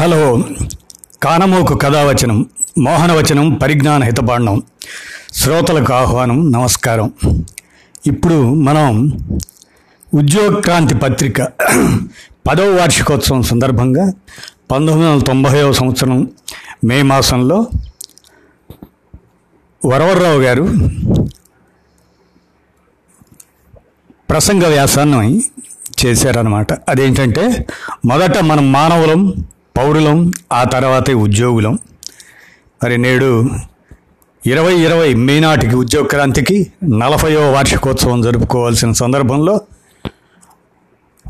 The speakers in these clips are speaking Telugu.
హలో. కానమోకు కథావచనం మోహనవచనం పరిజ్ఞాన హితబాండం శ్రోతలకు ఆహ్వానం నమస్కారం. ఇప్పుడు మనం ఉద్యోగ క్రాంతి పత్రిక పదవ వార్షికోత్సవం సందర్భంగా పంతొమ్మిది వందల తొంభైవ సంవత్సరం మే మాసంలో వరవరరావు గారు ప్రసంగ వ్యాసాన్ని చేశారనమాట అదేంటంటే మొదట మనం మానవులం పౌరులం ఆ తర్వాతే ఉద్యోగులం. మరి నేడు ఇరవై ఇరవై మే నాటికి ఉద్యోగ క్రాంతికి నలభైవ వార్షికోత్సవం జరుపుకోవాల్సిన సందర్భంలో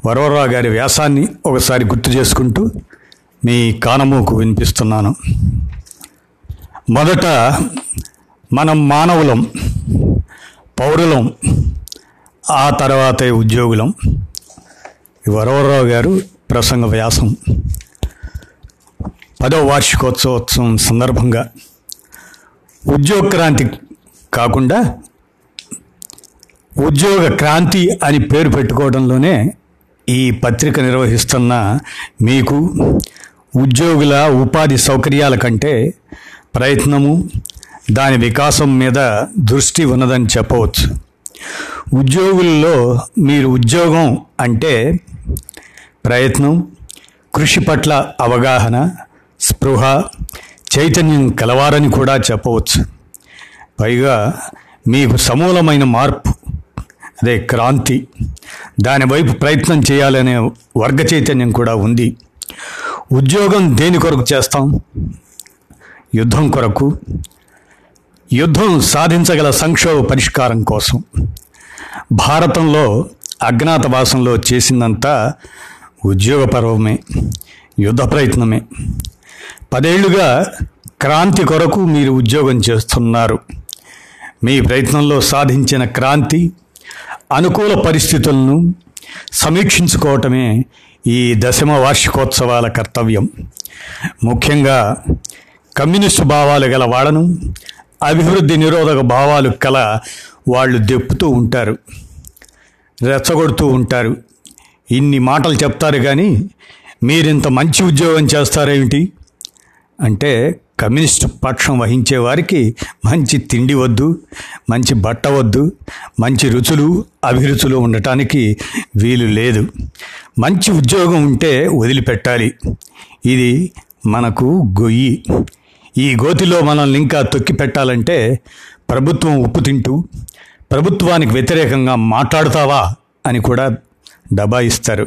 వరవరరావు గారి వ్యాసాన్ని ఒకసారి గుర్తు చేసుకుంటూ మీ కానమూకు వినిపిస్తున్నాను. మొదట మనం మానవులం పౌరులం ఆ తర్వాతే ఉద్యోగులం. ఈ వరవరరావు గారు ప్రసంగ వ్యాసం. పదో వార్షికోత్సవోత్సవం సందర్భంగా ఉద్యోగ క్రాంతి కాకుండా ఉద్యోగ క్రాంతి అని పేరు పెట్టుకోవడంలోనే ఈ పత్రిక నిర్వహిస్తున్న మీకు ఉద్యోగుల ఉపాధి సౌకర్యాల కంటే ప్రయత్నము దాని వికాసం మీద దృష్టి ఉన్నదని చెప్పవచ్చు. ఉద్యోగుల్లో మీరు ఉద్యోగం అంటే ప్రయత్నం కృషి పట్ల అవగాహన స్పృహ చైతన్యం కలవారని కూడా చెప్పవచ్చు. పైగా మీకు సమూలమైన మార్పు అదే క్రాంతి దానివైపు ప్రయత్నం చేయాలనే వర్గ చైతన్యం కూడా ఉంది. ఉద్యోగం దేని కొరకు చేస్తాం? యుద్ధం కొరకు యుద్ధం సాధించగల సంక్షోభ పరిష్కారం కోసం. భారతంలో అజ్ఞాతవాసంలో చేసిందంతా ఉద్యోగ పర్వమే యుద్ధ ప్రయత్నమే. పదేళ్ళుగా క్రాంతి కొరకు మీరు ఉద్యోగం చేస్తున్నారు. మీ ప్రయత్నంలో సాధించిన క్రాంతి అనుకూల పరిస్థితులను సమీక్షించుకోవటమే ఈ దశమ వార్షికోత్సవాల కర్తవ్యం. ముఖ్యంగా కమ్యూనిస్టు భావాలు గల వాళ్ళను అభివృద్ధి నిరోధక భావాలు కల వాళ్ళు దెప్పుతూ ఉంటారు రెచ్చగొడుతూ ఉంటారు. ఇన్ని మాటలు చెప్తారు కానీ మీరింత మంచి ఉద్యోగం చేస్తారేమిటి? అంటే కమ్యూనిస్ట్ పక్షం వహించే వారికి మంచి తిండి వద్దు మంచి బట్ట వద్దు మంచి రుచులు అభిరుచులు ఉండటానికి వీలు లేదు. మంచి ఉద్యోగం ఉంటే వదిలిపెట్టాలి. ఇది మనకు గొయ్యి. ఈ గోతిలో మనల్ని ఇంకా తొక్కి పెట్టాలంటే ప్రభుత్వం ఉప్పు తింటూ ప్రభుత్వానికి వ్యతిరేకంగా మాట్లాడుతావా అని కూడా డబా ఇస్తారు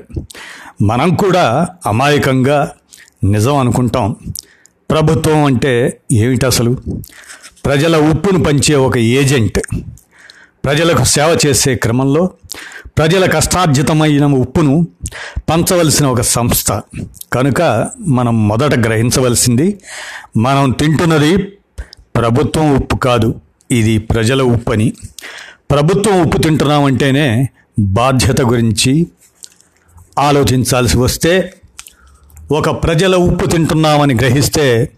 మనం కూడా అమాయకంగా నిజం అనుకుంటాం. ప్రభుత్వం అంటే ఏమిటి అసలు? ప్రజల ఉప్పును పంచే ఒక ఏజెంట్. ప్రజలకు సేవ చేసే క్రమంలో ప్రజల కష్టార్జితమైన ఉప్పును పంచవలసిన ఒక సంస్థ. కనుక మనం మొదట గ్రహించవలసింది మనం తింటున్నది ప్రభుత్వం ఉప్పు కాదు ఇది ప్రజల ఉప్పు అని ప్రభుత్వం ఉప్పు తింటున్నామంటేనే బాధ్యత గురించి ఆలోచించాల్సి వస్తే ఒక ప్రజల ఉప్పు తింటున్నామని గ్రహిస్తే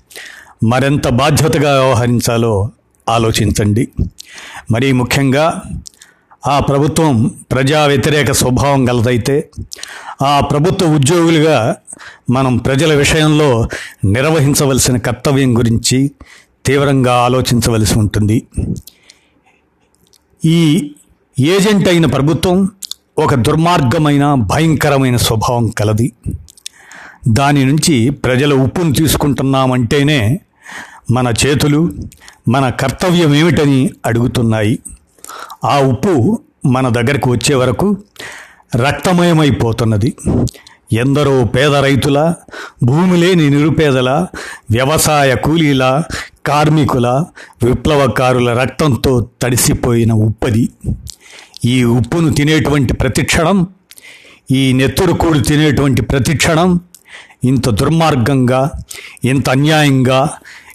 మరెంత బాధ్యతగా వ్యవహరించాలో ఆలోచించండి. మరీ ముఖ్యంగా ఆ ప్రభుత్వం ప్రజా వ్యతిరేక స్వభావం గలదైతే ఆ ప్రభుత్వ ఉద్యోగులుగా మనం ప్రజల విషయంలో నిర్వహించవలసిన కర్తవ్యం గురించి తీవ్రంగా ఆలోచించవలసి ఉంటుంది. ఈ ఏజెంట్ అయిన ప్రభుత్వం ఒక దుర్మార్గమైన భయంకరమైన స్వభావం కలది. దాని నుంచి ప్రజల ఉప్పును తీసుకుంటున్నామంటేనే మన చేతులు మన కర్తవ్యం ఏమిటని అడుగుతున్నాయి. ఆ ఉప్పు మన దగ్గరకు వచ్చే వరకు రక్తమయమైపోతున్నది. ఎందరో పేద రైతుల భూమి లేని నిరుపేదల వ్యవసాయ కూలీల కార్మికుల విప్లవకారుల రక్తంతో తడిసిపోయిన ఉప్పది. ఈ ఉప్పును తినేటువంటి ప్రతిక్షణం ఈ నెత్తురు కూడి తినేటువంటి ప్రతిక్షణం ఇంత దుర్మార్గంగా ఇంత అన్యాయంగా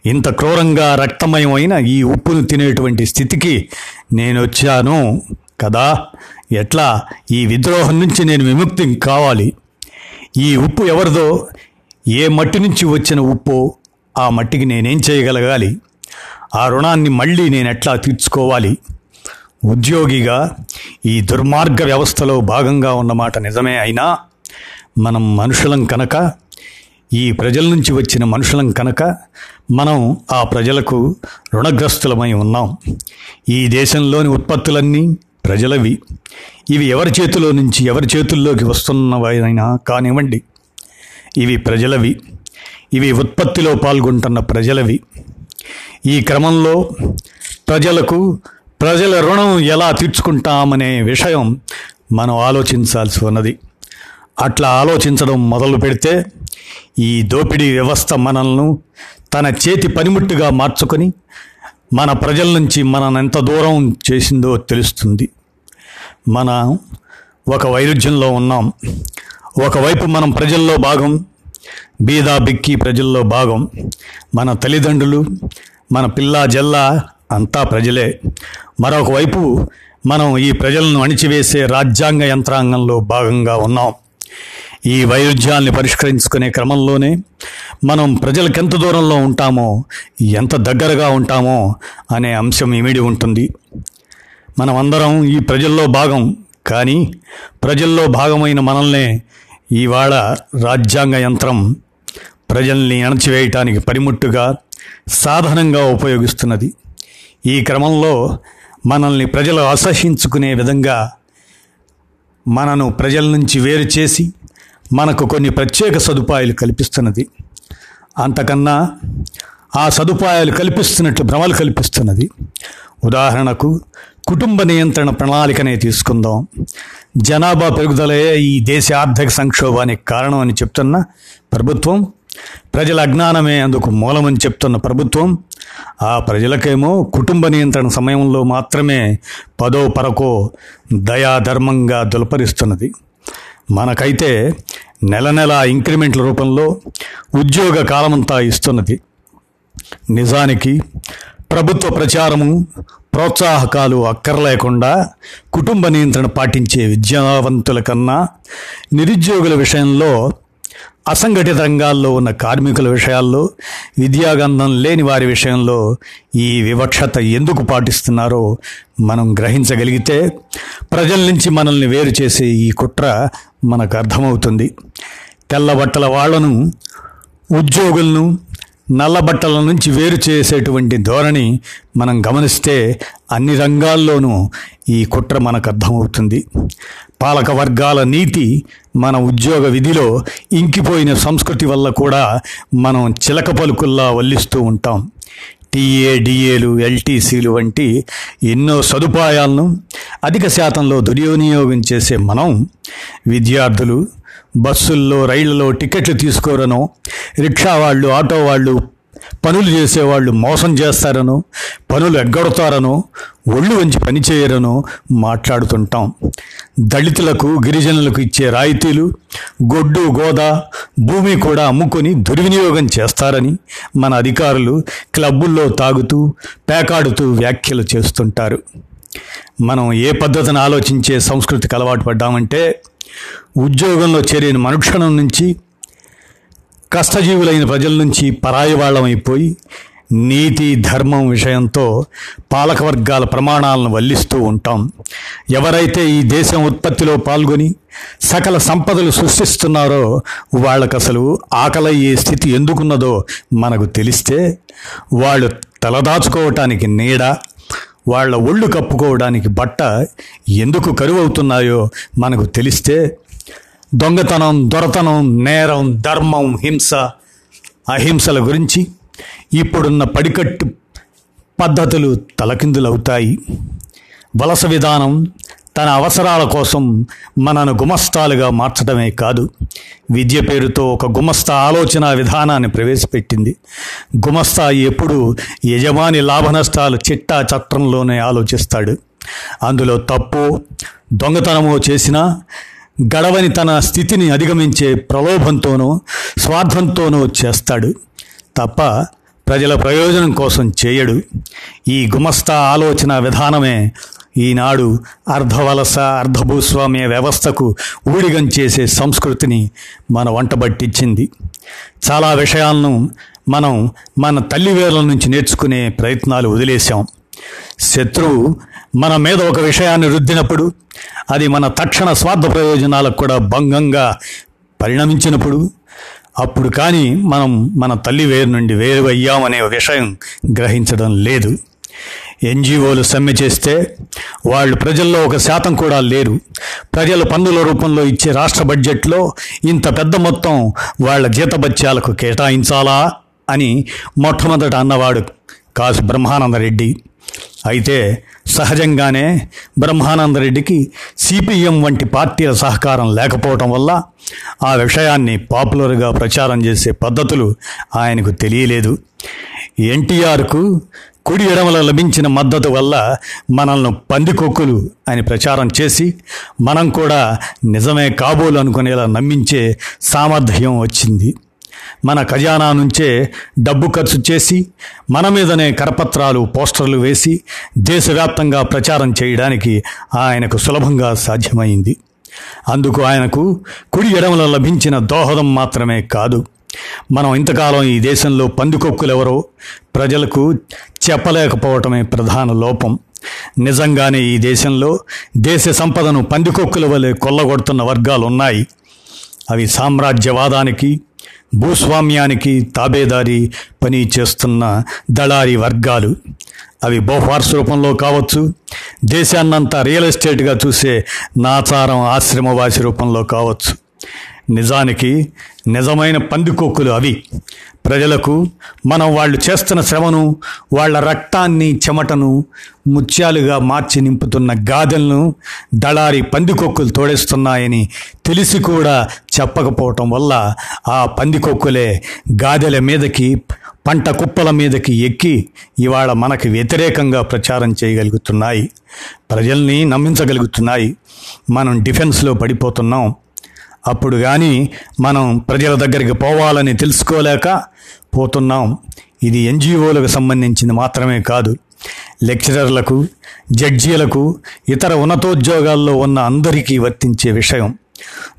ఇంత క్రూరంగా రక్తమయమైన ఈ ఉప్పును తినేటువంటి స్థితికి నేను వచ్చాను కదా? ఎట్లా? ఈ విద్రోహం నుంచి నేను విముక్తి కావాలి. ఈ ఉప్పు ఎవరిదో ఏ మట్టి నుంచి వచ్చిన ఉప్పు ఆ మట్టికి నేనేం చేయగలగాలి? ఆ రుణాన్ని మళ్ళీ నేను ఎట్లా తీర్చుకోవాలి? ఉద్యోగిగా ఈ దుర్మార్గ వ్యవస్థలో భాగంగా ఉన్నమాట నిజమే అయినా మనం మనుషులం కనుక ఈ ప్రజల నుంచి వచ్చిన మనుషులం కనుక మనం ఆ ప్రజలకు రుణగ్రస్తులమై ఉన్నాం. ఈ దేశంలోని ఉత్పత్తులన్నీ ప్రజలవి. ఇవి ఎవరి చేతిలో నుంచి ఎవరి చేతుల్లోకి వస్తున్నవైనా కానివ్వండి ఇవి ప్రజలవి. ఇవి ఉత్పత్తిలో పాల్గొంటున్న ప్రజలవి. ఈ క్రమంలో ప్రజలకు ప్రజల రుణం ఎలా తీర్చుకుంటామనే విషయం మనం ఆలోచించాల్సి ఉన్నది. అట్లా ఆలోచించడం మొదలు పెడితే ఈ దోపిడీ వ్యవస్థ మనల్ని తన చేతి పనిముట్టుగా మార్చుకొని మన ప్రజల నుంచి మనం ఎంత దూరం చేసిందో తెలుస్తుంది. మన ఒక వైరుధ్యంలో ఉన్నాం. ఒకవైపు మనం ప్రజల్లో భాగం బీదా బిక్కి ప్రజల్లో భాగం. మన తల్లిదండ్రులు మన పిల్ల జల్ల అంతా ప్రజలే. మరొకవైపు మనం ఈ ప్రజలను అణిచివేసే రాజ్యాంగ యంత్రాంగంలో భాగంగా ఉన్నాం. ఈ వైరుధ్యాల్ని పరిష్కరించుకునే క్రమంలోనే మనం ప్రజలకు ఎంత దూరంలో ఉంటామో ఎంత దగ్గరగా ఉంటామో అనే అంశం ఇమిడి ఉంటుంది. మనమందరం ఈ ప్రజల్లో భాగం కానీ ప్రజల్లో భాగమైన మనల్నే ఇవాళ రాజ్యాంగ యంత్రం ప్రజల్ని అణచివేయటానికి పనిముట్టుగా సాధనంగా ఉపయోగిస్తున్నది. ఈ క్రమంలో మనల్ని ప్రజలు అసహించుకునే విధంగా మనను ప్రజల నుంచి వేరు చేసి మనకు కొన్ని ప్రత్యేక సదుపాయాలు కల్పిస్తున్నది. అంతకన్నా ఆ సదుపాయాలు కల్పిస్తున్నట్లు భ్రమలు కల్పిస్తున్నది. ఉదాహరణకు కుటుంబ నియంత్రణ ప్రణాళికనే తీసుకుందాం. జనాభా పెరుగుదలే ఈ దేశ ఆర్థిక సంక్షోభానికి కారణం అని చెప్తున్న ప్రభుత్వం ప్రజల అజ్ఞానమే అందుకు మూలమని చెప్తున్న ప్రభుత్వం ఆ ప్రజలకేమో కుటుంబ నియంత్రణ సమయంలో మాత్రమే పదో పరకో దయాధర్మంగా దులపరిస్తున్నది. మనకైతే నెల నెల ఇంక్రిమెంట్ల రూపంలో ఉద్యోగ కాలమంతా ఇస్తున్నది. నిజానికి ప్రభుత్వ ప్రచారము ప్రోత్సాహకాలు అక్కర్లేకుండా కుటుంబ నియంత్రణ పాటించే విద్యావంతుల కన్నా నిరుద్యోగుల విషయంలో అసంఘటిత రంగాల్లో ఉన్న కార్మికుల విషయాల్లో విద్యాగంధం లేని వారి విషయంలో ఈ వివక్షత ఎందుకు పాటిస్తున్నారో మనం గ్రహించగలిగితే ప్రజల నుంచి మనల్ని వేరు చేసే ఈ కుట్ర మనకు అర్థమవుతుంది. తెల్ల బట్టల వాళ్ళను ఉద్యోగులను నల్ల బట్టల నుంచి వేరు చేసేటువంటి ధోరణి మనం గమనిస్తే అన్ని రంగాల్లోనూ ఈ కుట్ర మనకు అర్థమవుతుంది. పాలక వర్గాల నీతి మన ఉద్యోగ విధిలో ఇంకిపోయిన సంస్కృతి వల్ల కూడా మనం చిలక పలుకుల్లా వల్లిస్తూ ఉంటాం. టీఏడిఏలు ఎల్టీసీలు వంటి ఎన్నో సదుపాయాలను అధిక శాతంలో దుర్వినియోగం చేసే మనం విద్యార్థులు బస్సుల్లో రైళ్ళలో టికెట్లు తీసుకోరనో రిక్షా వాళ్ళు ఆటో వాళ్ళు పనులు చేసేవాళ్ళు మోసం చేస్తారనో పనులు ఎగ్గొడతారనో ఒళ్ళు వంచి పని చేయరనో మాట్లాడుతుంటాం. దళితులకు గిరిజనులకు ఇచ్చే రాయితీలు గొడ్డు గోద భూమి కూడా అమ్ముకొని దుర్వినియోగం చేస్తారని మన అధికారులు క్లబ్బుల్లో తాగుతూ పేకాడుతూ వ్యాఖ్యలు చేస్తుంటారు. మనం ఏ పద్ధతిని ఆలోచించే సంస్కృతికి అలవాటు పడ్డామంటే ఉద్యోగంలో చేరిన మనుక్షణం నుంచి కష్టజీవులైన ప్రజల నుంచి పరాయవాళ్ళమైపోయి నీతి ధర్మం విషయంతో పాలకవర్గాల ప్రమాణాలను వల్లిస్తూ ఉంటాం. ఎవరైతే ఈ దేశం ఉత్పత్తిలో పాల్గొని సకల సంపదలు సృష్టిస్తున్నారో వాళ్ళకు అసలు ఆకలయ్యే స్థితి ఎందుకున్నదో మనకు తెలిస్తే వాళ్ళు తలదాచుకోవటానికి నీడ వాళ్ళ ఒళ్ళు కప్పుకోవడానికి బట్ట ఎందుకు కరువవుతున్నాయో మనకు తెలిస్తే దొంగతనం దొరతనం నేరం ధర్మం హింస అహింసల గురించి ఇప్పుడున్న పడికట్టు పద్ధతులు తలకిందులవుతాయి. వలస విధానం తన అవసరాల కోసం మనను గుమస్తాలుగా మార్చడమే కాదు విద్య పేరుతో ఒక గుమస్తా ఆలోచన విధానాన్ని ప్రవేశపెట్టింది. గుమస్తా ఎప్పుడు యజమాని లాభ నష్టాలు చిట్టా చట్టంలోనే ఆలోచిస్తాడు. అందులో తప్పు దొంగతనమో చేసినా గడవని తన స్థితిని అధిగమించే ప్రలోభంతోనో స్వార్థంతోనో చేస్తాడు. తప్ప ప్రజల ప్రయోజనం కోసం చేయడు. ఈ గుమస్తా ఆలోచన విధానమే ఈనాడు అర్ధవలస అర్ధభూస్వామ్య వ్యవస్థకు ఊడిగం చేసే సంస్కృతిని మన వంటబట్టించింది చాలా విషయాలను మనం మన తల్లివేర్ల నుంచి నేర్చుకునే ప్రయత్నాలు వదిలేశాం. శత్రువు మన మీద ఒక విషయాన్ని రుద్దినప్పుడు అది మన తక్షణ స్వార్థ ప్రయోజనాలకు కూడా భంగంగా పరిణమించినప్పుడు అప్పుడు కానీ మనం మన తల్లి వేరు నుండి వేరు అయ్యామనే విషయం గ్రహించడం లేదు. ఎన్జిఓలు సమ్మె చేస్తే వాళ్ళు ప్రజల్లో ఒక శాతం కూడా లేరు. ప్రజలు పన్నుల రూపంలో ఇచ్చే రాష్ట్ర బడ్జెట్లో ఇంత పెద్ద మొత్తం వాళ్ళ జీతభత్యాలకు కేటాయించాలా అని మొట్టమొదట అన్నవాడు కాసు బ్రహ్మానందరెడ్డి. అయితే సహజంగానే బ్రహ్మానందరెడ్డికి సిపిఎం వంటి పార్టీల సహకారం లేకపోవటం వల్ల ఆ విషయాన్ని పాపులర్గా ప్రచారం చేసే పద్ధతులు ఆయనకు తెలియలేదు. ఎన్టీఆర్కు కుడి ఎడమల లభించిన మద్దతు వల్ల మనల్ని పందికొక్కులు అని ప్రచారం చేసి మనం కూడా నిజమే కాబోలు అనుకునేలా నమ్మించే సామర్థ్యం వచ్చింది. మన ఖజానా నుంచే డబ్బు ఖర్చు చేసి మన మీదనే కరపత్రాలు పోస్టర్లు వేసి దేశవ్యాప్తంగా ప్రచారం చేయడానికి ఆయనకు సులభంగా సాధ్యమైంది. అందుకు ఆయనకు కుడి ఎడమల లభించిన దోహదం మాత్రమే కాదు. మనం ఇంతకాలం ఈ దేశంలో పందికొక్కులెవరో ప్రజలకు చెప్పలేకపోవటమే ప్రధాన లోపం. నిజంగానే ఈ దేశంలో దేశ సంపదను పందికొక్కుల వలె కొల్లగొడుతున్న వర్గాలు ఉన్నాయి అవి సామ్రాజ్యవాదానికి భూస్వామ్యానికి తాబేదారి పని చేస్తున్న దళారీ వర్గాలు. అవి బోఫార్స్ రూపంలో కావచ్చు దేశాన్నంతా రియల్ ఎస్టేట్గా చూసే నాచారం ఆశ్రమవాసి రూపంలో కావచ్చు. నిజానికి నిజమైన పందికొక్కులు అవి. ప్రజలకు మనం వాళ్ళు చేస్తున్న శ్రమను వాళ్ళ రక్తాన్ని చెమటను ముత్యాలుగా మార్చి నింపుతున్న గాదెలను దళారి పందికొక్కులు తోడేస్తున్నాయని తెలిసి కూడా చెప్పకపోవటం వల్ల ఆ పందికొక్కులే గాదెల మీదకి పంట కుప్పల మీదకి ఎక్కి ఇవాళ మనకి వ్యతిరేకంగా ప్రచారం చేయగలుగుతున్నాయి. ప్రజల్ని నమ్మించగలుగుతున్నాయి. మనం డిఫెన్స్లో పడిపోతున్నాం. అప్పుడు కానీ మనం ప్రజల దగ్గరికి పోవాలని తెలుసుకోలేక పోతున్నాం. ఇది ఎన్జిఓలకు సంబంధించింది మాత్రమే కాదు. లెక్చరర్లకు జడ్జీలకు ఇతర ఉన్నతోద్యోగాల్లో ఉన్న అందరికీ వర్తించే విషయం.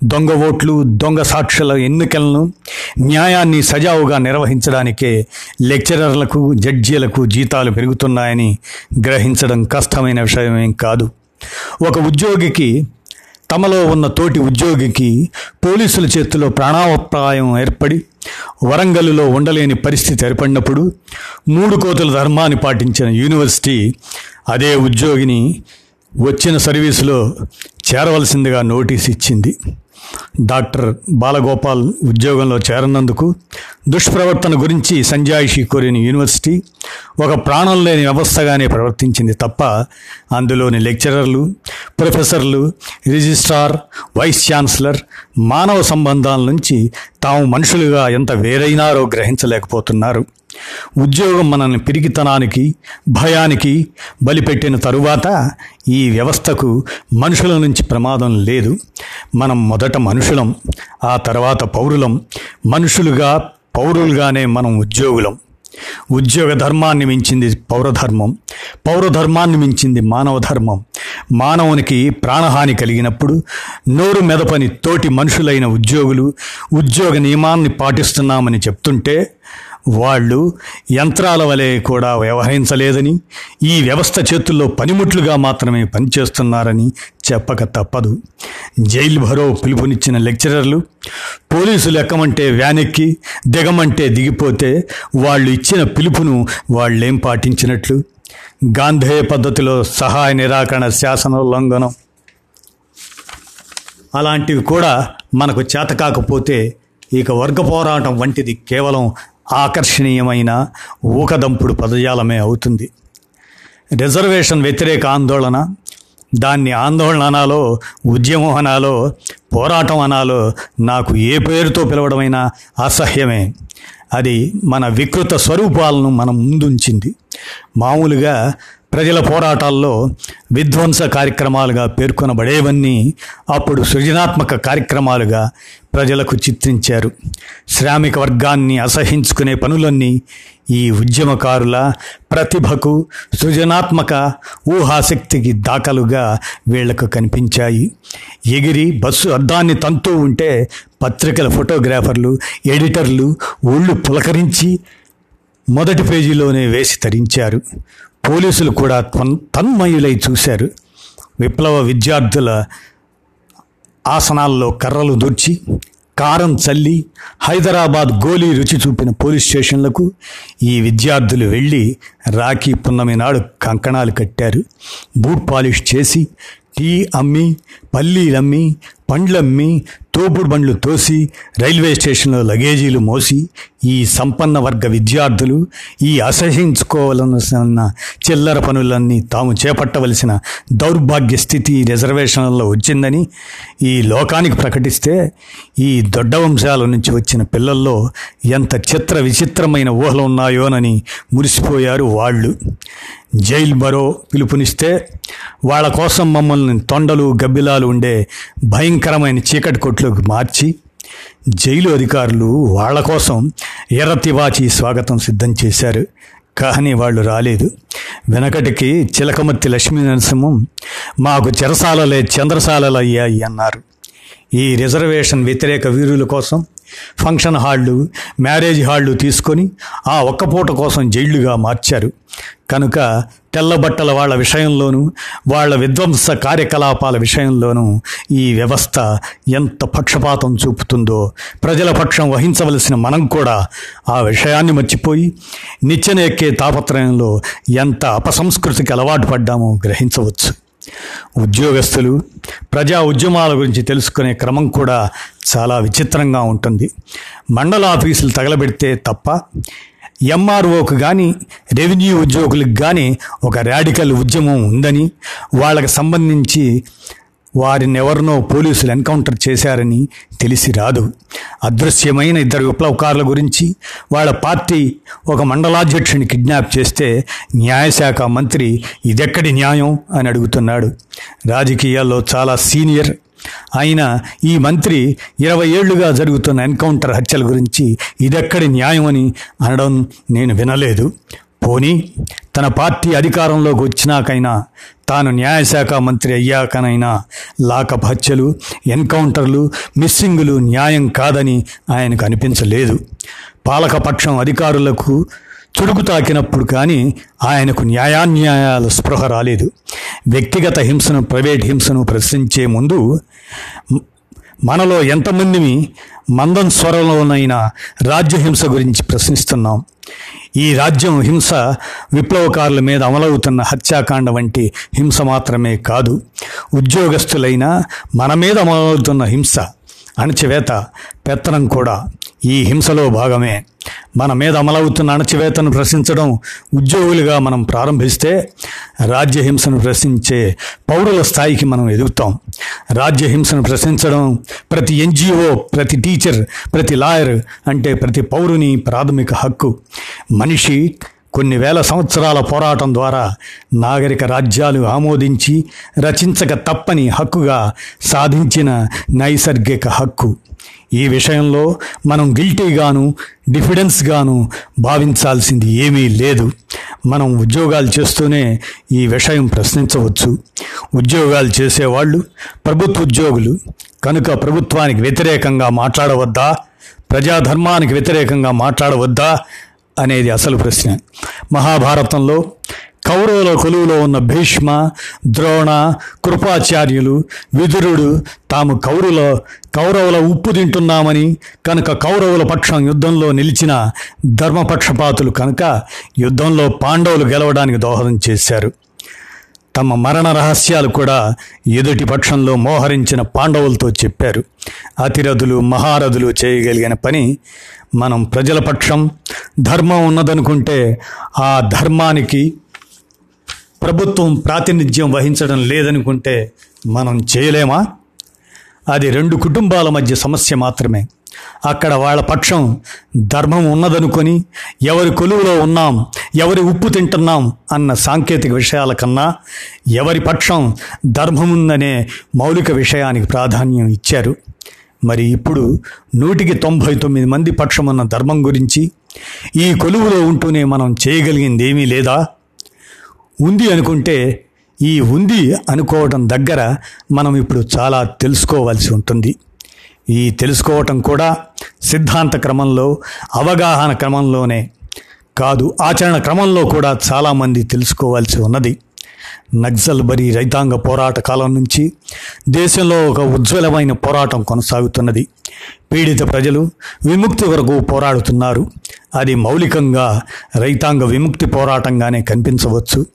దొంగ ఓట్లు దొంగ సాక్షుల ఎన్నికలను న్యాయాన్ని సజావుగా నిర్వహించడానికే లెక్చరర్లకు జడ్జీలకు జీతాలు పెరుగుతున్నాయని గ్రహించడం కష్టమైన విషయమేం కాదు. ఒక ఉద్యోగికి తమలో ఉన్న తోటి ఉద్యోగికి పోలీసుల చేతిలో ప్రాణాపాయం ఏర్పడి వరంగల్లో ఉండలేని పరిస్థితి ఏర్పడినప్పుడు మూడు కోతుల ధర్మాన్ని పాటించిన యూనివర్సిటీ అదే ఉద్యోగిని వచ్చిన సర్వీసులో చేరవలసిందిగా నోటీస్ ఇచ్చింది. డాక్టర్ బాలగోపాల్ ఉద్యోగంలో చేరనందుకు దుష్ప్రవర్తన గురించి సంజాయిషి కోరిన యూనివర్సిటీ ఒక ప్రాణం లేని వ్యవస్థగానే ప్రవర్తించింది తప్ప అందులోని లెక్చరర్లు ప్రొఫెసర్లు రిజిస్ట్రార్ వైస్ ఛాన్సలర్ మానవ సంబంధాల నుంచి తాము మనుషులుగా ఎంత వేరైనారో గ్రహించలేకపోతున్నారు. ఉద్యోగం మనల్ని పిరికితనానికి భయానికి బలిపెట్టిన తరువాత ఈ వ్యవస్థకు మనుషుల నుంచి ప్రమాదం లేదు. మనం మొదట మనుషులం ఆ తర్వాత పౌరులం. మనుషులుగా పౌరులుగానే మనం ఉద్యోగులం. ఉద్యోగ ధర్మాన్ని మించింది పౌరధర్మం పౌరధర్మాన్ని మించింది మానవ ధర్మం మానవునికి ప్రాణహాని కలిగినప్పుడు నోరు మెదపని తోటి మనుషులైన ఉద్యోగులు ఉద్యోగ నియమాన్ని పాటిస్తున్నామని చెప్తుంటే వాళ్ళు యంత్రాల వలె కూడా వ్యవహరించలేదని ఈ వ్యవస్థ చేతుల్లో పనిముట్లుగా మాత్రమే పనిచేస్తున్నారని చెప్పక తప్పదు. జైలు భరో పిలుపునిచ్చిన లెక్చరర్లు పోలీసులు ఎక్కమంటే వ్యానెక్కి దిగమంటే దిగిపోతే వాళ్ళు ఇచ్చిన పిలుపును వాళ్ళేం పాటించినట్లు? గాంధేయ పద్ధతిలో సహాయ నిరాకరణ శాసనోల్లంఘనం. అలాంటివి కూడా మనకు చేత కాకపోతే ఇక వర్గ పోరాటం వంటిది కేవలం ఆకర్షణీయమైన ఊకదంపుడు పదజాలమే అవుతుంది. రిజర్వేషన్ వ్యతిరేక ఆందోళన దాన్ని ఆందోళన అనాలో ఉద్యమం అనాలో పోరాటం అనాలో నాకు ఏ పేరుతో పిలవడమైనా అసహ్యమే. అది మన వికృత స్వరూపాలను మనం ముందుంచింది. మామూలుగా ప్రజల పోరాటాల్లో విధ్వంస కార్యక్రమాలుగా పేర్కొనబడేవన్నీ అప్పుడు సృజనాత్మక కార్యక్రమాలుగా ప్రజలకు చిత్రించారు. శ్రామిక వర్గాన్ని అసహించుకునే పనులన్నీ ఈ ఉద్యమకారుల ప్రతిభకు సృజనాత్మక ఊహాశక్తికి దాఖలుగా వీళ్ళకు కనిపించాయి. ఎగిరి బస్సు అద్దాన్ని తంతూ ఉంటే పత్రికల ఫోటోగ్రాఫర్లు ఎడిటర్లు ఒళ్ళు పులకరించి మొదటి పేజీలోనే వేసి తరించారు. పోలీసులు కూడా తన్మయులై చూశారు. విప్లవ విద్యార్థుల ఆసనాల్లో కర్రలు దూర్చి కారం చల్లి హైదరాబాద్ గోలీ రుచి చూపిన పోలీస్ స్టేషన్లకు ఈ విద్యార్థులు వెళ్ళి రాఖీ పున్నమి నాడు కంకణాలు కట్టారు. బూట్ పాలిష్ చేసి టీ అమ్మి పల్లీలమ్మి పండ్లమ్మి తోపుడు బండ్లు తోసి రైల్వే స్టేషన్లో లగేజీలు మోసి ఈ సంపన్న వర్గ విద్యార్థులు ఈ అసహించుకోవలసిన చిల్లర పనులన్నీ తాము చేపట్టవలసిన దౌర్భాగ్య స్థితి రిజర్వేషన్లలో వచ్చిందని ఈ లోకానికి ప్రకటిస్తే ఈ దొడ్డ వంశాల నుంచి వచ్చిన పిల్లల్లో ఎంత చిత్ర విచిత్రమైన ఊహలు ఉన్నాయోనని మురిసిపోయారు వాళ్ళు. జైల్ బరో పిలుపునిస్తే వాళ్ళ కోసం మమ్మల్ని తొండలు గబ్బిలాలు ఉండే భయంకరమైన చీకటి కొట్లోకి మార్చి జైలు అధికారులు వాళ్ళ కోసం ఎర్రతివాచి స్వాగతం సిద్ధం చేశారు. కానీ వాళ్ళు రాలేదు. వెనకటికి చిలకమర్తి లక్ష్మీ నరసింహం మాకు చెరసాలలే చంద్రసాలలయ్యాయి అన్నారు. ఈ రిజర్వేషన్ వ్యతిరేక వీరుల కోసం ఫంక్షన్ హాళ్ళు మ్యారేజ్ హాళ్ళు తీసుకొని ఆ ఒక్క పూట కోసం జైళ్ళుగా మార్చారు. కనుక తెల్లబట్టల వాళ్ళ విషయంలోనూ వాళ్ళ విధ్వంస కార్యకలాపాల విషయంలోనూ ఈ వ్యవస్థ ఎంత పక్షపాతం చూపుతుందో ప్రజల పక్షం వహించవలసిన మనం కూడా ఆ విషయాన్ని మర్చిపోయి నిచ్చెన ఎక్కే తాపత్రయంలో ఎంత అపసంస్కృతికి అలవాటు పడ్డామో గ్రహించవచ్చు. ఉద్యోగస్తులు ప్రజా ఉద్యమాల గురించి తెలుసుకునే క్రమం కూడా చాలా విచిత్రంగా ఉంటుంది. మండల ఆఫీసులు తగలబెడితే తప్ప ఎంఆర్ఓకు కానీ రెవెన్యూ ఉద్యోగులకు కానీ ఒక రాడికల్ ఉద్యమం ఉందని వాళ్ళకి సంబంధించి వారిని ఎవరినో పోలీసులు ఎన్కౌంటర్ చేశారని తెలిసి రాదు. అదృశ్యమైన ఇద్దరు విప్లవకారుల గురించి వాళ్ళ పార్టీ ఒక మండలాధ్యక్షుని కిడ్నాప్ చేస్తే న్యాయశాఖ మంత్రి ఇదెక్కడి న్యాయం? అని అడుగుతున్నాడు. రాజకీయాల్లో చాలా సీనియర్ ఆయన ఈ మంత్రి ఇరవై ఏళ్ళుగా జరుగుతున్న ఎన్కౌంటర్ హత్యల గురించి ఇదెక్కడి న్యాయం అని అనడం నేను వినలేదు. పోనీ తన పార్టీ అధికారంలోకి వచ్చినాకైనా తాను న్యాయశాఖ మంత్రి అయ్యాకనైనా లాకప్ హత్యలు ఎన్కౌంటర్లు మిస్సింగులు న్యాయం కాదని ఆయనకు అనిపించలేదు. పాలకపక్షం అధికారులకు చురుకు తాకినప్పుడు కానీ ఆయనకు న్యాయాన్యాయాల స్పృహ రాలేదు. వ్యక్తిగత హింసను ప్రైవేట్ హింసను ప్రశ్నించే ముందు మనలో ఎంతమందిని మందం స్వరంలోనైనా రాజ్యహింస గురించి ప్రశ్నిస్తున్నాం. ఈ రాజ్యం హింస విప్లవకారుల మీద అమలవుతున్న హత్యాకాండ వంటి హింస మాత్రమే కాదు. ఉద్యోగస్తులైనా మన మీద అమలవుతున్న హింస. అణచివేత పెత్తనం కూడా ఈ హింసలో భాగమే. మన మీద అమలవుతున్న అణచివేతను ప్రశ్నించడం ఉద్యోగులుగా మనం ప్రారంభిస్తే రాజ్య హింసను ప్రశ్నించే పౌరుల స్థాయికి మనం ఎదుగుతాం. రాజ్య హింసను ప్రశ్నించడం ప్రతి ఎన్జిఓ ప్రతి టీచర్ ప్రతి లాయర్ అంటే ప్రతి పౌరుని ప్రాథమిక హక్కు. మనిషి కొన్ని వేల సంవత్సరాల పోరాటం ద్వారా నాగరిక రాజ్యాలు ఆమోదించి రచించక తప్పని హక్కుగా సాధించిన నైసర్గిక హక్కు. ఈ విషయంలో మనం గిల్టీగాను డిఫిడెన్స్గాను భావించాల్సింది ఏమీ లేదు. మనం ఉద్యోగాలు చేస్తూనే ఈ విషయం ప్రశ్నించవచ్చు. ఉద్యోగాలు చేసేవాళ్ళు ప్రభుత్వ ఉద్యోగులు కనుక ప్రభుత్వానికి వ్యతిరేకంగా మాట్లాడవద్దా? ప్రజాధర్మానికి వ్యతిరేకంగా మాట్లాడవద్దా? అనేది అసలు ప్రశ్న. మహాభారతంలో కౌరవుల కొలువులో ఉన్న భీష్మ ద్రోణ కృపాచార్యులు విదురుడు తాము కౌరుల కౌరవుల ఉప్పు తింటున్నామని కనుక కౌరవుల పక్షం యుద్ధంలో నిలిచిన ధర్మపక్షపాతులు కనుక యుద్ధంలో పాండవులు గెలవడానికి దోహదం చేశారు. తమ మరణ రహస్యాలు కూడా ఎదుటి పక్షంలో మోహరించిన పాండవులతో చెప్పారు. అతిరథులు మహారథులు చేయగలిగిన పని మనం ప్రజల పక్షం ధర్మం ఉన్నదనుకుంటే ఆ ధర్మానికి ప్రభుత్వం ప్రాతినిధ్యం వహించడం లేదనుకుంటే మనం చేయలేమా? అది రెండు కుటుంబాల మధ్య సమస్య మాత్రమే. అక్కడ వాళ్ళ పక్షం ధర్మం ఉన్నదనుకొని ఎవరి కొలువులో ఉన్నాం ఎవరి ఉప్పు తింటున్నాం అన్న సాంకేతిక విషయాల కన్నా ఎవరి పక్షం ధర్మం ఉందనే మౌలిక విషయానికి ప్రాధాన్యం ఇచ్చారు. మరి ఇప్పుడు నూటికి తొంభై తొమ్మిది మంది పక్షమున్న ధర్మం గురించి ఈ కొలువులో ఉంటూనే మనం చేయగలిగింది ఏమీ లేదా? ఉంది అనుకుంటే ఈ ఉంది అనుకోవడం దగ్గర మనం ఇప్పుడు చాలా తెలుసుకోవాల్సి ఉంటుంది. ఈ తెలుసుకోవటం కూడా సిద్ధాంత క్రమంలో అవగాహన క్రమంలోనే కాదు ఆచరణ క్రమంలో కూడా చాలామంది తెలుసుకోవాల్సి ఉన్నది. నక్సల్బరీ రైతాంగ పోరాట కాలం నుంచి దేశంలో ఒక ఉజ్వలమైన పోరాటం కొనసాగుతున్నది. పీడిత ప్రజలు విముక్తి వరకు పోరాడుతున్నారు. అది మౌలికంగా రైతాంగ విముక్తి పోరాటంగానే కనిపించవచ్చు.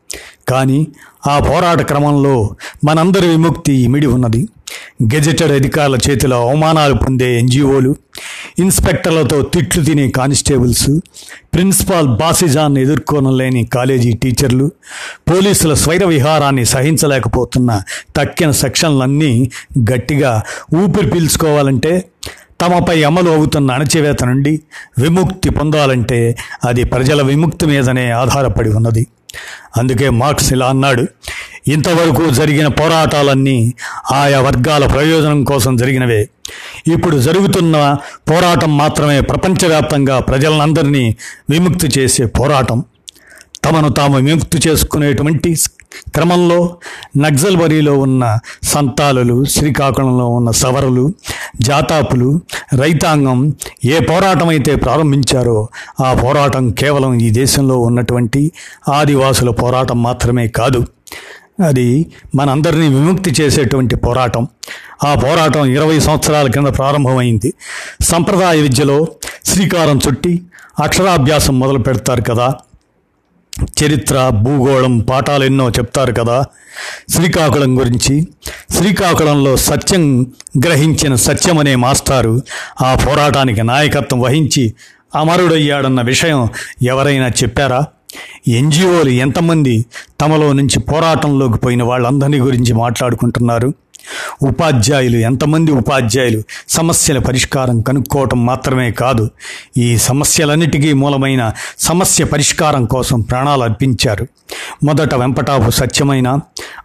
కానీ ఆ పోరాట క్రమంలో మనందరి విముక్తి ఇమిడి ఉన్నది. గెజెటెడ్ అధికారుల చేతిలో అవమానాలు పొందే ఎన్జిఓలు ఇన్స్పెక్టర్లతో తిట్లు తినే కానిస్టేబుల్స్ ప్రిన్సిపాల్ బాసిజాన్ని ఎదుర్కోనలేని కాలేజీ టీచర్లు పోలీసుల స్వైర విహారాన్ని సహించలేకపోతున్న తక్కిన సెక్షన్లన్నీ గట్టిగా ఊపిరి పీల్చుకోవాలంటే తమపై అమలు అవుతున్న అణచివేత నుండి విముక్తి పొందాలంటే అది ప్రజల విముక్తి మీదనే ఆధారపడి ఉన్నది. అందుకే మార్క్స్ ఇలా అన్నాడు ఇంతవరకు జరిగిన పోరాటాలన్నీ ఆయా వర్గాల ప్రయోజనం కోసం జరిగినవే. ఇప్పుడు జరుగుతున్న పోరాటం మాత్రమే ప్రపంచవ్యాప్తంగా ప్రజలందరినీ విముక్తి చేసే పోరాటం. తమను తాము విముక్తి చేసుకునేటువంటి క్రమంలో నక్సల్బరీలో ఉన్న సంతాలులు శ్రీకాకుళంలో ఉన్న సవరులు జాతాపులు రైతాంగం ఏ పోరాటం అయితే ప్రారంభించారో ఆ పోరాటం కేవలం ఈ దేశంలో ఉన్నటువంటి ఆదివాసుల పోరాటం మాత్రమే కాదు. అది మనందరినీ విముక్తి చేసేటువంటి పోరాటం. ఆ పోరాటం ఇరవై సంవత్సరాల కింద ప్రారంభమైంది. సంప్రదాయ విద్యలో శ్రీకారం చుట్టి అక్షరాభ్యాసం మొదలు పెడతారు కదా. చరిత్ర భూగోళం పాఠాలు ఎన్నో చెప్తారు కదా. శ్రీకాకుళం గురించి. శ్రీకాకుళంలో సత్యం గ్రహించిన సత్యం అనే మాస్టారు. ఆ పోరాటానికి నాయకత్వం వహించి అమరుడయ్యాడన్న విషయం ఎవరైనా చెప్పారా? ఎన్జిఓలు ఎంతమంది తమలో నుంచి పోరాటంలోకి పోయిన వాళ్ళందరినీ గురించి మాట్లాడుకుంటున్నారు. ఉపాధ్యాయులు ఎంతమంది ఉపాధ్యాయులు సమస్యల పరిష్కారం కనుక్కోవటం మాత్రమే కాదు ఈ సమస్యలన్నిటికీ మూలమైన సమస్య పరిష్కారం కోసం ప్రాణాలు అర్పించారు. మొదట వెంపటాపు సత్యమైన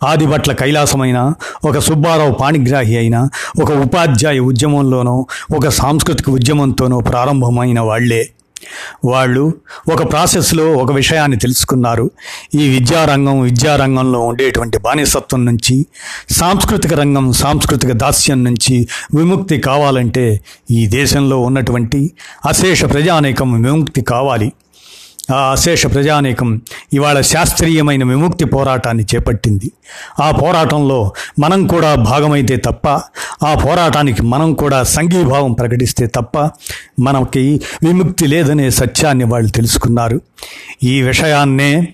ఆదిభట్ల కైలాసమైన ఒక సుబ్బారావు పాణిగ్రాహి అయిన ఒక ఉపాధ్యాయ ఉద్యమంలోనో ఒక సాంస్కృతిక ఉద్యమంతోనో ప్రారంభమైన వాళ్ళే. వాళ్ళు ఒక ప్రాసెస్లో ఒక విషయాన్ని తెలుసుకున్నారు. ఈ విద్యారంగం విద్యారంగంలో ఉండేటువంటి బానిసత్వం నుంచి సాంస్కృతిక రంగం సాంస్కృతిక దాస్యం నుంచి విముక్తి కావాలంటే ఈ దేశంలో ఉన్నటువంటి అశేష ప్రజానేకం విముక్తి కావాలి. ఆ అశేష ప్రజానేకం ఇవాళ శాస్త్రీయమైన విముక్తి పోరాటాన్ని చేపట్టింది. ఆ పోరాటంలో మనం కూడా భాగమైతే తప్ప ఆ పోరాటానికి మనం కూడా సంఘీభావం ప్రకటిస్తే తప్ప మనకి విముక్తి లేదనే సత్యాన్ని వాళ్ళు తెలుసుకున్నారు. ఈ విషయాన్నే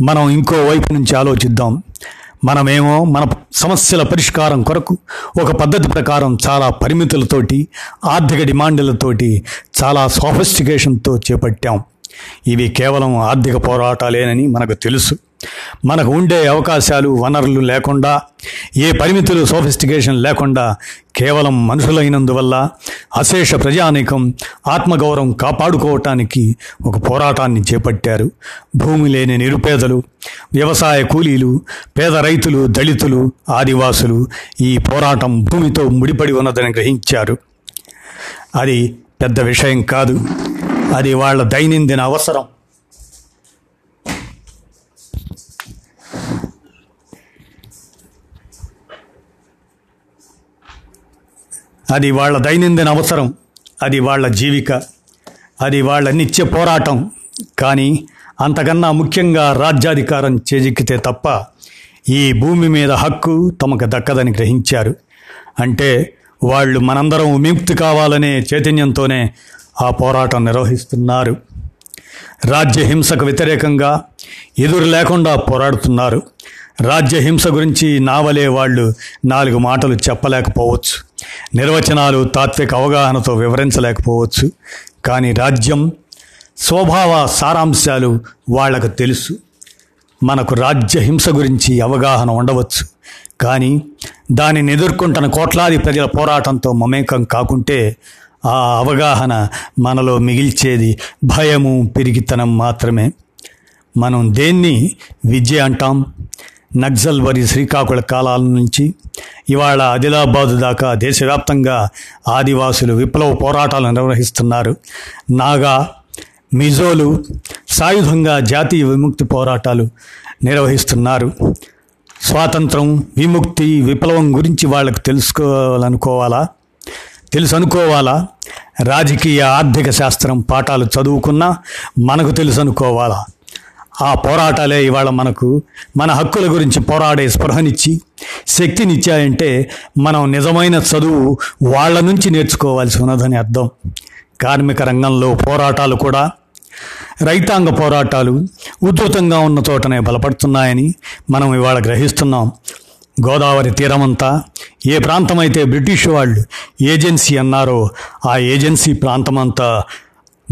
మనం ఇంకో వైపు నుంచి ఆలోచిద్దాం. మనమేమో మన సమస్యల పరిష్కారం కొరకు ఒక పద్ధతి ప్రకారం చాలా పరిమితులతోటి ఆర్థిక డిమాండ్లతోటి చాలా సోఫిస్టికేషన్తో చేపట్టాం. ఇవి కేవలం ఆర్థిక పోరాటాలేనని మనకు తెలుసు. మనకు ఉండే అవకాశాలు వనరులు లేకుండా ఏ పరిమితులు సోఫిస్టికేషన్ లేకుండా కేవలం మనుషులైనందువల్ల అశేష ప్రజానీకం ఆత్మగౌరవం కాపాడుకోవటానికి ఒక పోరాటాన్ని చేపట్టారు. భూమి లేని నిరుపేదలు వ్యవసాయ కూలీలు పేద రైతులు దళితులు ఆదివాసులు ఈ పోరాటం భూమితో ముడిపడి ఉన్నదని గ్రహించారు. అది పెద్ద విషయం కాదు. అది వాళ్ళ దైనందిన అవసరం. అది వాళ్ళ దైనందిన అవసరం. అది వాళ్ళ జీవిక. అది వాళ్ళ నిత్య పోరాటం. కానీ అంతకన్నా ముఖ్యంగా రాజ్యాధికారం చేజిక్కితే తప్ప ఈ భూమి మీద హక్కు తమకు దక్కదని గ్రహించారు. అంటే వాళ్ళు మనందరం విముక్తి కావాలనే చైతన్యంతోనే ఆ పోరాటం నిర్వహిస్తున్నారు. రాజ్య హింసకు వ్యతిరేకంగా ఎదురు లేకుండా పోరాడుతున్నారు. రాజ్య హింస గురించి నావలే వాళ్ళు నాలుగు మాటలు చెప్పలేకపోవచ్చు. నిర్వచనాలు తాత్విక అవగాహనతో వివరించలేకపోవచ్చు. కానీ రాజ్యం స్వభావ సారాంశాలు వాళ్ళకు తెలుసు. మనకు రాజ్య హింస గురించి అవగాహన ఉండవచ్చు. కానీ దానిని ఎదుర్కొంటున్న కోట్లాది ప్రజల పోరాటంతో మమేకం కాకుంటే ఆ అవగాహన మనలో మిగిల్చేది భయము పిరిగితనం మాత్రమే. మనం దేన్ని విద్య అంటాం? నక్సల్ వరి శ్రీకాకుళ కాలాల నుంచి ఇవాళ ఆదిలాబాదు దాకా దేశవ్యాప్తంగా ఆదివాసులు విప్లవ పోరాటాలు నిర్వహిస్తున్నారు. నాగా మిజోలు సాయుధంగా జాతీయ విముక్తి పోరాటాలు నిర్వహిస్తున్నారు. స్వాతంత్రం విముక్తి విప్లవం గురించి వాళ్ళకు తెలుసుకోవాలనుకోవాలా? తెలుసు అనుకోవాలా రాజకీయ ఆర్థిక శాస్త్రం పాఠాలు చదువుకున్నా మనకు తెలుసు అనుకోవాలా ఆ పోరాటాలే ఇవాళ మనకు మన హక్కుల గురించి పోరాడే స్పృహనిచ్చి శక్తినిచ్చాయంటే మనం నిజమైన చదువు వాళ్ళ నుంచి నేర్చుకోవాల్సి ఉన్నదని అర్థం. కార్మిక రంగంలో పోరాటాలు కూడా రైతాంగ పోరాటాలు ఉధృతంగా ఉన్న చోటనే బలపడుతున్నాయని మనం ఇవాళ గ్రహిస్తున్నాం. గోదావరి తీరమంతా ఏ ప్రాంతమైతే బ్రిటిష్ వాళ్ళు ఏజెన్సీ అన్నారో ఆ ఏజెన్సీ ప్రాంతమంతా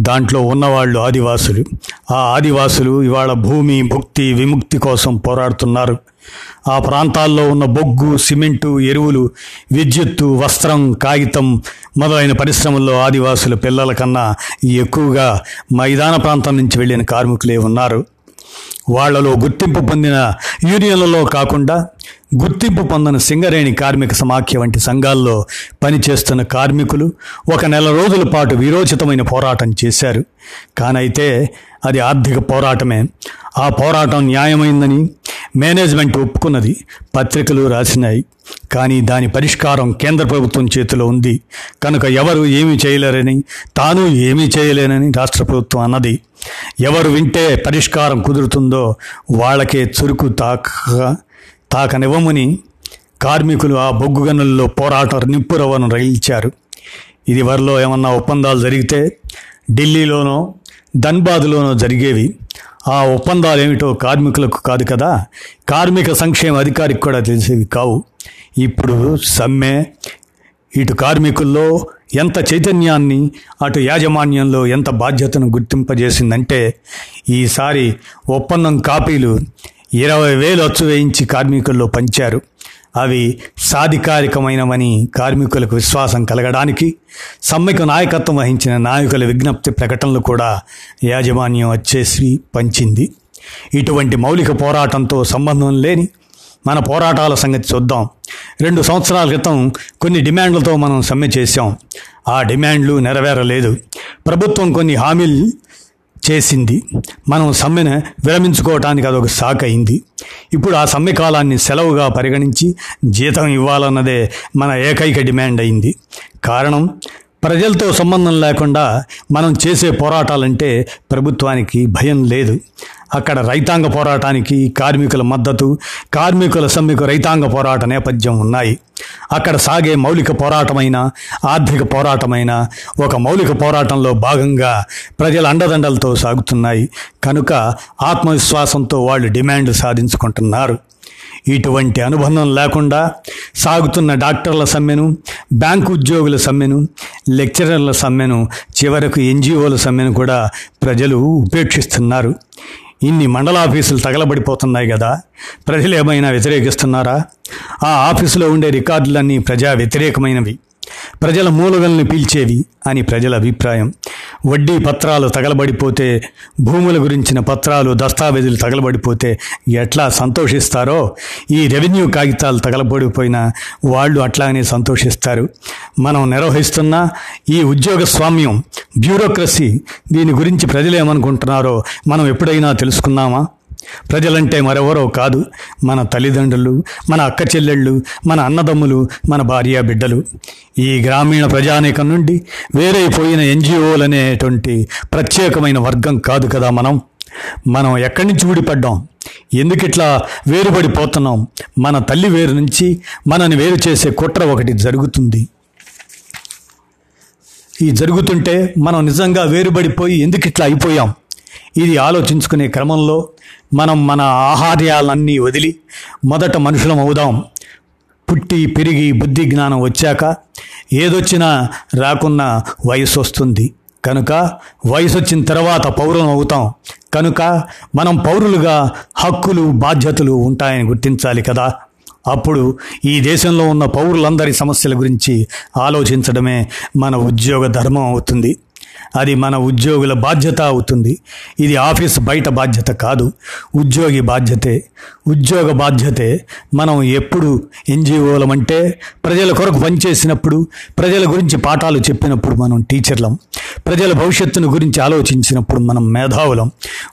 దాంట్లో ఉన్నవాళ్ళు ఆదివాసులు. ఆ ఆదివాసులు ఇవాళ భూమి భుక్తి విముక్తి కోసం పోరాడుతున్నారు. ఆ ప్రాంతాల్లో ఉన్న బొగ్గు సిమెంటు ఎరువులు విద్యుత్తు వస్త్రం కాగితం మొదలైన పరిశ్రమల్లో ఆదివాసుల పిల్లల కన్నా ఎక్కువగా మైదాన ప్రాంతం నుంచి వెళ్ళిన కార్మికులే ఉన్నారు. వాళ్ళలో గుర్తింపు పొందిన యూనియన్లలో కాకుండా గుర్తింపు పొందిన సింగరేణి కార్మిక సమాఖ్య వంటి సంఘాల్లో పనిచేస్తున్న కార్మికులు ఒక నెల రోజుల పాటు వీరోచితమైన పోరాటం చేశారు. కానైతే అది ఆర్థిక పోరాటమే. ఆ పోరాటం న్యాయమైందని మేనేజ్మెంట్ ఒప్పుకున్నది పత్రికలు రాసినాయి. కానీ దాని పరిష్కారం కేంద్ర ప్రభుత్వం చేతిలో ఉంది. కనుక ఎవరు ఏమీ చేయలేరని తాను ఏమీ చేయలేనని రాష్ట్ర ప్రభుత్వం అన్నది. ఎవరు వింటే పరిష్కారం కుదురుతుందో వాళ్ళకే చురుకు తాక తాకనివ్వమని కార్మికులు ఆ బొగ్గు గనుల్లో పోరాటం నిప్పురవను రగిల్చారు. ఇది వరలో ఏమన్నా ఒప్పందాలు జరిగితే ఢిల్లీలోనో ధన్బాద్లోనూ జరిగేవి ఆ ఒప్పందాలు ఏమిటో కార్మికులకు కాదు కదా? కార్మిక సంక్షేమ అధికారికి కూడా తెలిసేవి కావు. ఇప్పుడు సమ్మె ఇటు కార్మికుల్లో ఎంత చైతన్యాన్ని అటు యాజమాన్యంలో ఎంత బాధ్యతను గుర్తింపజేసిందంటే ఈసారి ఒప్పందం కాపీలు ఇరవై వేలు అచ్చు వేయించి కార్మికుల్లో పంచారు. అవి సాధికారికమైనవని కార్మికులకు విశ్వాసం కలగడానికి సమ్మెకు నాయకత్వం వహించిన నాయకుల విజ్ఞప్తి ప్రకటనలు కూడా యాజమాన్యం వచ్చేసి పంచింది. ఇటువంటి మౌలిక పోరాటంతో సంబంధం లేని మన పోరాటాల సంగతి చూద్దాం. రెండు సంవత్సరాల క్రితం కొన్ని డిమాండ్లతో మనం సమ్మె చేశాం. ఆ డిమాండ్లు నెరవేరలేదు. ప్రభుత్వం కొన్ని హామీలు చేసింది. మనం సమ్మెను విరమించుకోవటానికి అదొక సాక్ అయింది. ఇప్పుడు ఆ సమ్మె కాలాన్ని సెలవుగా పరిగణించి జీతం ఇవ్వాలన్నదే మన ఏకైక డిమాండ్ అయింది. కారణం ప్రజలతో సంబంధం లేకుండా మనం చేసే పోరాటాలంటే ప్రభుత్వానికి భయం లేదు. అక్కడ రైతాంగ పోరాటానికి కార్మికుల మద్దతు కార్మికుల సమ్మెకు రైతాంగ పోరాట నేపథ్యం ఉన్నాయి. అక్కడ సాగే మౌలిక పోరాటమైన ఆర్థిక పోరాటమైన ఒక మౌలిక పోరాటంలో భాగంగా ప్రజల అండదండలతో సాగుతున్నాయి. కనుక ఆత్మవిశ్వాసంతో వాళ్ళు డిమాండ్ సాధించుకుంటున్నారు. ఇటువంటి అనుబంధం లేకుండా సాగుతున్న డాక్టర్ల సమ్మెను బ్యాంకు ఉద్యోగుల సమ్మెను లెక్చరర్ల సమ్మెను చివరకు ఎన్జిఓల సమ్మెను కూడా ప్రజలు ఉపేక్షిస్తున్నారు. ఇన్ని మండల ఆఫీసులు తగలబడిపోతున్నాయి కదా ప్రజలు ఏమైనా వ్యతిరేకిస్తున్నారా? ఆ ఆఫీసులో ఉండే రికార్డులన్నీ ప్రజా వ్యతిరేకమైనవి. ప్రజల మూలగల్ని పీల్చేవి అని ప్రజల అభిప్రాయం. వడ్డీ పత్రాలు తగలబడిపోతే భూముల గురించిన పత్రాలు దస్తావేజులు తగలబడిపోతే ఎట్లా సంతోషిస్తారో ఈ రెవెన్యూ కాగితాలు తగలబడిపోయినా వాళ్ళు అట్లానే సంతోషిస్తారు. మనం నిర్వహిస్తున్న ఈ ఉద్యోగ స్వామ్యం బ్యూరోక్రసీ దీని గురించి ప్రజలు ఏమనుకుంటున్నారో మనం ఎప్పుడైనా తెలుసుకున్నామా? ప్రజలంటే మరెవరో కాదు మన తల్లిదండ్రులు మన అక్క చెల్లెళ్ళు మన అన్నదమ్ములు మన భార్య బిడ్డలు. ఈ గ్రామీణ ప్రజానీకం నుండి వేరైపోయిన ఎన్జిఓలు అనేటువంటి ప్రత్యేకమైన వర్గం కాదు కదా మనం. మనం ఎక్కడి నుంచి ఊడిపడ్డాం ఎందుకు ఇట్లా వేరుపడిపోతున్నాం? మన తల్లి వేరు నుంచి మనని వేరు చేసే కుట్ర ఒకటి జరుగుతుంది. ఈ జరుగుతుంటే మనం నిజంగా వేరుపడిపోయి ఎందుకు ఇట్లా అయిపోయాం? ఇది ఆలోచించుకునే క్రమంలో మనం మన ఆహార్యాలన్నీ వదిలి మొదట మనుషులం అవుదాం. పుట్టి పెరిగి బుద్ధి జ్ఞానం వచ్చాక ఏదొచ్చినా రాకున్న వయసు వస్తుంది. కనుక వయసు వచ్చిన తర్వాత పౌరులం అవుతాం. కనుక మనం పౌరులుగా హక్కులు బాధ్యతలు ఉంటాయని గుర్తించాలి కదా. అప్పుడు ఈ దేశంలో ఉన్న పౌరులందరి సమస్యల గురించి ఆలోచించడమే మన ఉద్యోగ ధర్మం అవుతుంది. అది మన ఉద్యోగుల బాధ్యత అవుతుంది. ఇది ఆఫీస్ బయట బాధ్యత కాదు. ఉద్యోగి బాధ్యతే. ఉద్యోగ బాధ్యతే మనం ఎప్పుడు ఎన్జిఓలం అంటే ప్రజల కొరకు పనిచేసినప్పుడు ప్రజల గురించి పాఠాలు చెప్పినప్పుడు మనం టీచర్లం. ప్రజల భవిష్యత్తును గురించి ఆలోచించినప్పుడు మనం మేధావులం.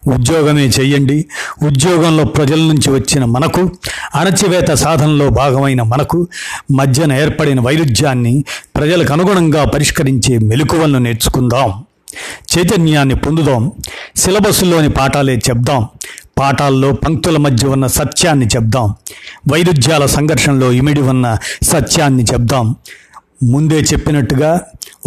ఉద్యోగమే చేయండి ఉద్యోగంలో ప్రజల నుంచి వచ్చిన మనకు అణచివేత సాధనలో భాగమైన మనకు మధ్యన ఏర్పడిన వైరుధ్యాన్ని ప్రజలకు అనుగుణంగా పరిష్కరించే మెలకువలను నేర్చుకుందాం. చైతన్యాన్ని పొందుదాం. సిలబస్లోని పాఠాలే చెప్దాం. పాఠాల్లో పంక్తుల మధ్య ఉన్న సత్యాన్ని చెప్దాం. వైరుధ్యాల సంఘర్షణలో ఇమిడి ఉన్న సత్యాన్ని చెప్దాం. ముందే చెప్పినట్టుగా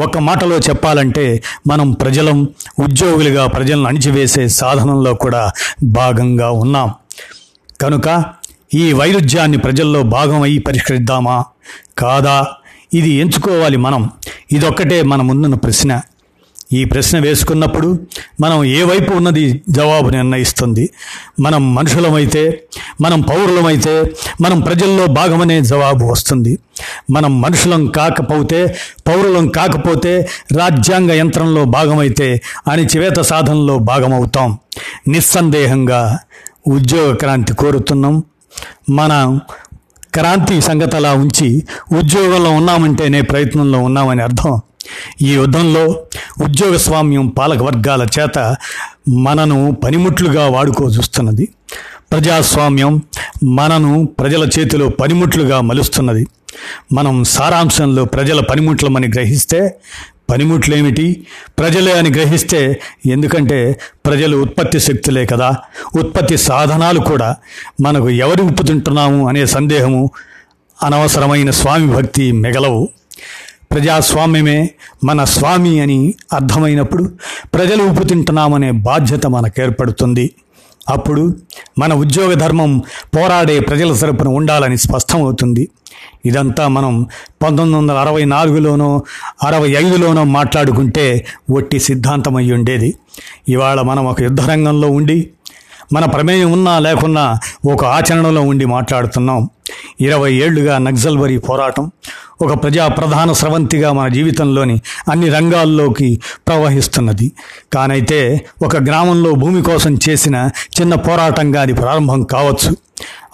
ఒక మాటలో చెప్పాలంటే మనం ప్రజలం ఉద్యోగులుగా ప్రజలను అణిచివేసే సాధనంలో కూడా భాగంగా ఉన్నాం. కనుక ఈ వైరుధ్యాన్ని ప్రజల్లో భాగమై పరిష్కరిద్దామా? కాదా? ఇది ఎంచుకోవాలి మనం. ఇదొక్కటే మన ముందున్న ప్రశ్న. ఈ ప్రశ్న వేసుకున్నప్పుడు మనం ఏ వైపు ఉన్నది జవాబు నిర్ణయిస్తుంది? మనం మనుషులమైతే మనం పౌరులమైతే మనం ప్రజల్లో భాగమనే జవాబు వస్తుంది. మనం మనుషులం కాకపోతే పౌరులం కాకపోతే రాజ్యాంగ యంత్రంలో భాగమైతే అణిచివేత సాధనలో భాగమవుతాం. నిస్సందేహంగా ఉద్యోగ క్రాంతి కోరుతున్నాం. మన క్రాంతి సంగతలా ఉంచి ఉద్యోగంలో ఉన్నామంటేనే ప్రయత్నంలో ఉన్నామని అర్థం. ఈ యుద్ధంలో ఉద్యోగ స్వామ్యం పాలక వర్గాల చేత మనను పనిముట్లుగా వాడుకో చూస్తున్నది ప్రజాస్వామ్యం మనను ప్రజల చేతిలో పనిముట్లుగా మలుస్తున్నది. మనం సారాంశంలో ప్రజల పనిముట్లమని గ్రహిస్తే పనిముట్లేమిటి? ప్రజలే అని గ్రహిస్తే ఎందుకంటే ప్రజలు ఉత్పత్తి శక్తులే కదా. ఉత్పత్తి సాధనాలు కూడా మనకు ఎవరు ఉప్పుతుంటున్నాము అనే సందేహము అనవసరమైన స్వామి భక్తి మిగలవు. ప్రజాస్వామ్యమే మన స్వామి అని అర్థమైనప్పుడు ప్రజలు ఉప్పు తింటున్నామనే బాధ్యత మనకు ఏర్పడుతుంది అప్పుడు మన ఉద్యోగ ధర్మం పోరాడే ప్రజల తరపున ఉండాలని స్పష్టమవుతుంది. ఇదంతా మనం పంతొమ్మిది వందల అరవై నాలుగులోనో అరవై ఐదులోనో మాట్లాడుకుంటే ఒట్టి సిద్ధాంతం అయి ఉండేది ఇవాళ మనం ఒక యుద్ధరంగంలో ఉండి మన ప్రమేయం ఉన్నా లేకున్నా ఒక ఆచరణలో ఉండి మాట్లాడుతున్నాం. ఇరవై ఏళ్ళుగా నక్సల్బరీ పోరాటం ఒక ప్రజా ప్రధాన స్రవంతిగా మన జీవితంలోని అన్ని రంగాల్లోకి ప్రవహిస్తున్నది. కానైతే ఒక గ్రామంలో భూమి కోసం చేసిన చిన్న పోరాటంగా అది ప్రారంభం కావచ్చు.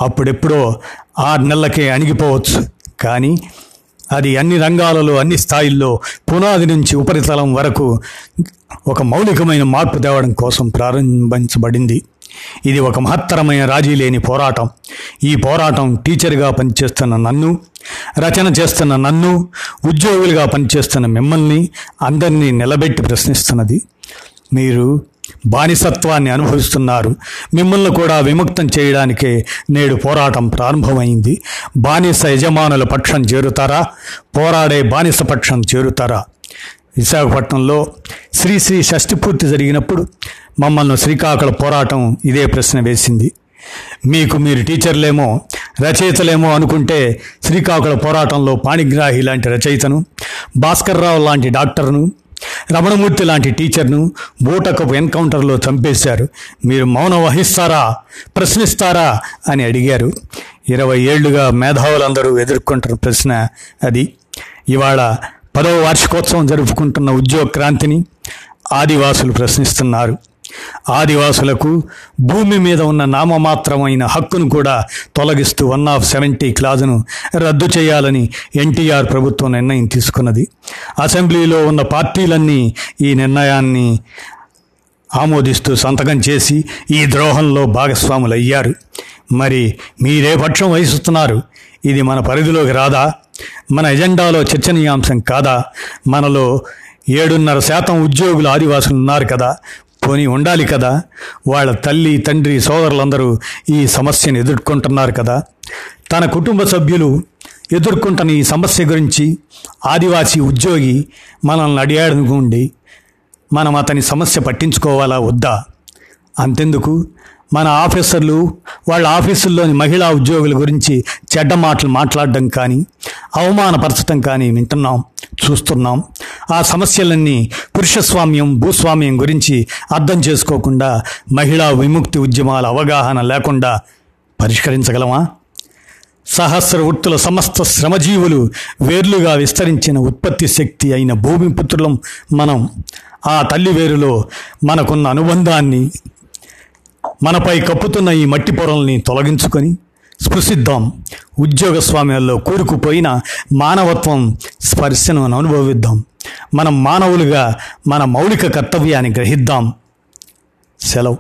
అప్పుడెప్పుడో ఆరు నెలలకే అణిగిపోవచ్చు. కానీ అది అన్ని రంగాలలో అన్ని స్థాయిల్లో పునాది నుంచి ఉపరితలం వరకు ఒక మౌలికమైన మార్పు తేవడం కోసం ప్రారంభించబడింది. ఇది ఒక మహత్తరమైన రాజీ లేని పోరాటం. ఈ పోరాటం టీచర్గా పనిచేస్తున్న నన్ను రచన చేస్తున్న నన్ను ఉద్యోగులుగా పనిచేస్తున్న మిమ్మల్ని అందరినీ నిలబెట్టి ప్రశ్నిస్తున్నది. మీరు బానిసత్వాన్ని అనుభవిస్తున్నారు. మిమ్మల్ని కూడా విముక్తం చేయడానికే నేడు పోరాటం ప్రారంభమైంది. బానిస యజమానుల పక్షం చేరుతారా? పోరాడే బానిస పక్షం చేరుతారా? విశాఖపట్నంలో శ్రీ శ్రీ షష్ఠి పూర్తి జరిగినప్పుడు మమ్మల్ని శ్రీకాకుళ పోరాటం ఇదే ప్రశ్న వేసింది. మీకు మీరు టీచర్లేమో రచయితలేమో అనుకుంటే శ్రీకాకుళ పోరాటంలో పాణిగ్రాహి లాంటి రచయితను భాస్కర్రావు లాంటి డాక్టర్ను రమణమూర్తి లాంటి టీచర్ను బూటకపు ఎన్కౌంటర్లో చంపేశారు. మీరు మౌనం వహిస్తారా? ప్రశ్నిస్తారా? అని అడిగారు. ఇరవై ఏళ్ళుగా మేధావులందరూ ఎదుర్కొంటున్న ప్రశ్న అది. ఇవాళ పదవ వార్షికోత్సవం జరుపుకుంటున్న ఉద్యోగ క్రాంతిని ఆదివాసులు ప్రశ్నిస్తున్నారు. ఆదివాసులకు భూమి మీద ఉన్న నామమాత్రమైన హక్కును కూడా తొలగిస్తూ వన్ ఆఫ్ సెవెంటీ క్లాజును రద్దు చేయాలని ఎన్టీఆర్ ప్రభుత్వం నిర్ణయం తీసుకున్నది. అసెంబ్లీలో ఉన్న పార్టీలన్నీ ఈ నిర్ణయాన్ని ఆమోదిస్తూ సంతకం చేసి ఈ ద్రోహంలో భాగస్వాములయ్యారు. మరి మీరే పక్షం వహిస్తున్నారు. ఇది మన పరిధిలోకి రాదా? మన ఎజెండాలో చర్చనీయాంశం కాదా? మనలో ఏడున్నర శాతం ఉద్యోగులు ఆదివాసులు ఉన్నారు కదా? పోనీ ఉండాలి కదా? వాళ్ళ తల్లి తండ్రి సోదరులందరూ ఈ సమస్యను ఎదుర్కొంటున్నారు కదా? తన కుటుంబ సభ్యులు ఎదుర్కొంటున్న ఈ సమస్య గురించి ఆదివాసీ ఉద్యోగి మనల్ని అడిగాడనుకోండి మనం అతని సమస్య పట్టించుకోవాలా వద్దా? అంతెందుకు? మన ఆఫీసర్లు వాళ్ళ ఆఫీసుల్లోని మహిళా ఉద్యోగుల గురించి చెడ్డ మాటలు మాట్లాడడం కానీ అవమానపరచడం కానీ వింటున్నాం చూస్తున్నాం. ఆ సమస్యలన్నీ పురుషస్వామ్యం భూస్వామ్యం గురించి అర్థం చేసుకోకుండా మహిళా విముక్తి ఉద్యమాల అవగాహన లేకుండా పరిష్కరించగలమా? సహస్ర వృత్తుల సమస్త శ్రమజీవులు వేర్లుగా విస్తరించిన ఉత్పత్తి శక్తి అయిన భూమి పుత్రులం మనం. ఆ తల్లి వేరులో మనకున్న అనుబంధాన్ని మనపై కప్పుతున్న ఈ మట్టి పొరల్ని తొలగించుకొని స్పృశిద్దాం. ఉద్యోగ స్వామ్యాల్లో కూరుకుపోయిన మానవత్వం స్పర్శను అనుభవిద్దాం. మనం మానవులుగా మన మౌలిక కర్తవ్యాన్ని గ్రహిద్దాం. సెలవు.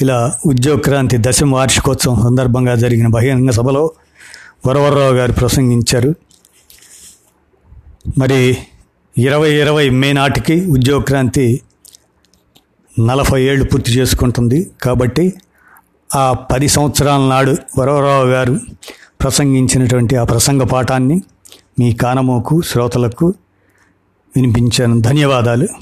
ఇలా ఉద్యోగ క్రాంతి దశమ వార్షికోత్సవం సందర్భంగా జరిగిన బహిరంగ సభలో వరవరరావు గారు ప్రసంగించారు. మరి ఇరవై ఇరవై మే నాటికి ఉద్యోగ క్రాంతి నలభై ఏళ్ళు పూర్తి చేసుకుంటుంది. కాబట్టి ఆ పది సంవత్సరాల నాడు వరవరావు గారు ప్రసంగించినటువంటి ఆ ప్రసంగ పాఠాన్ని మీ కానమోకు శ్రోతలకు వినిపించాను. ధన్యవాదాలు.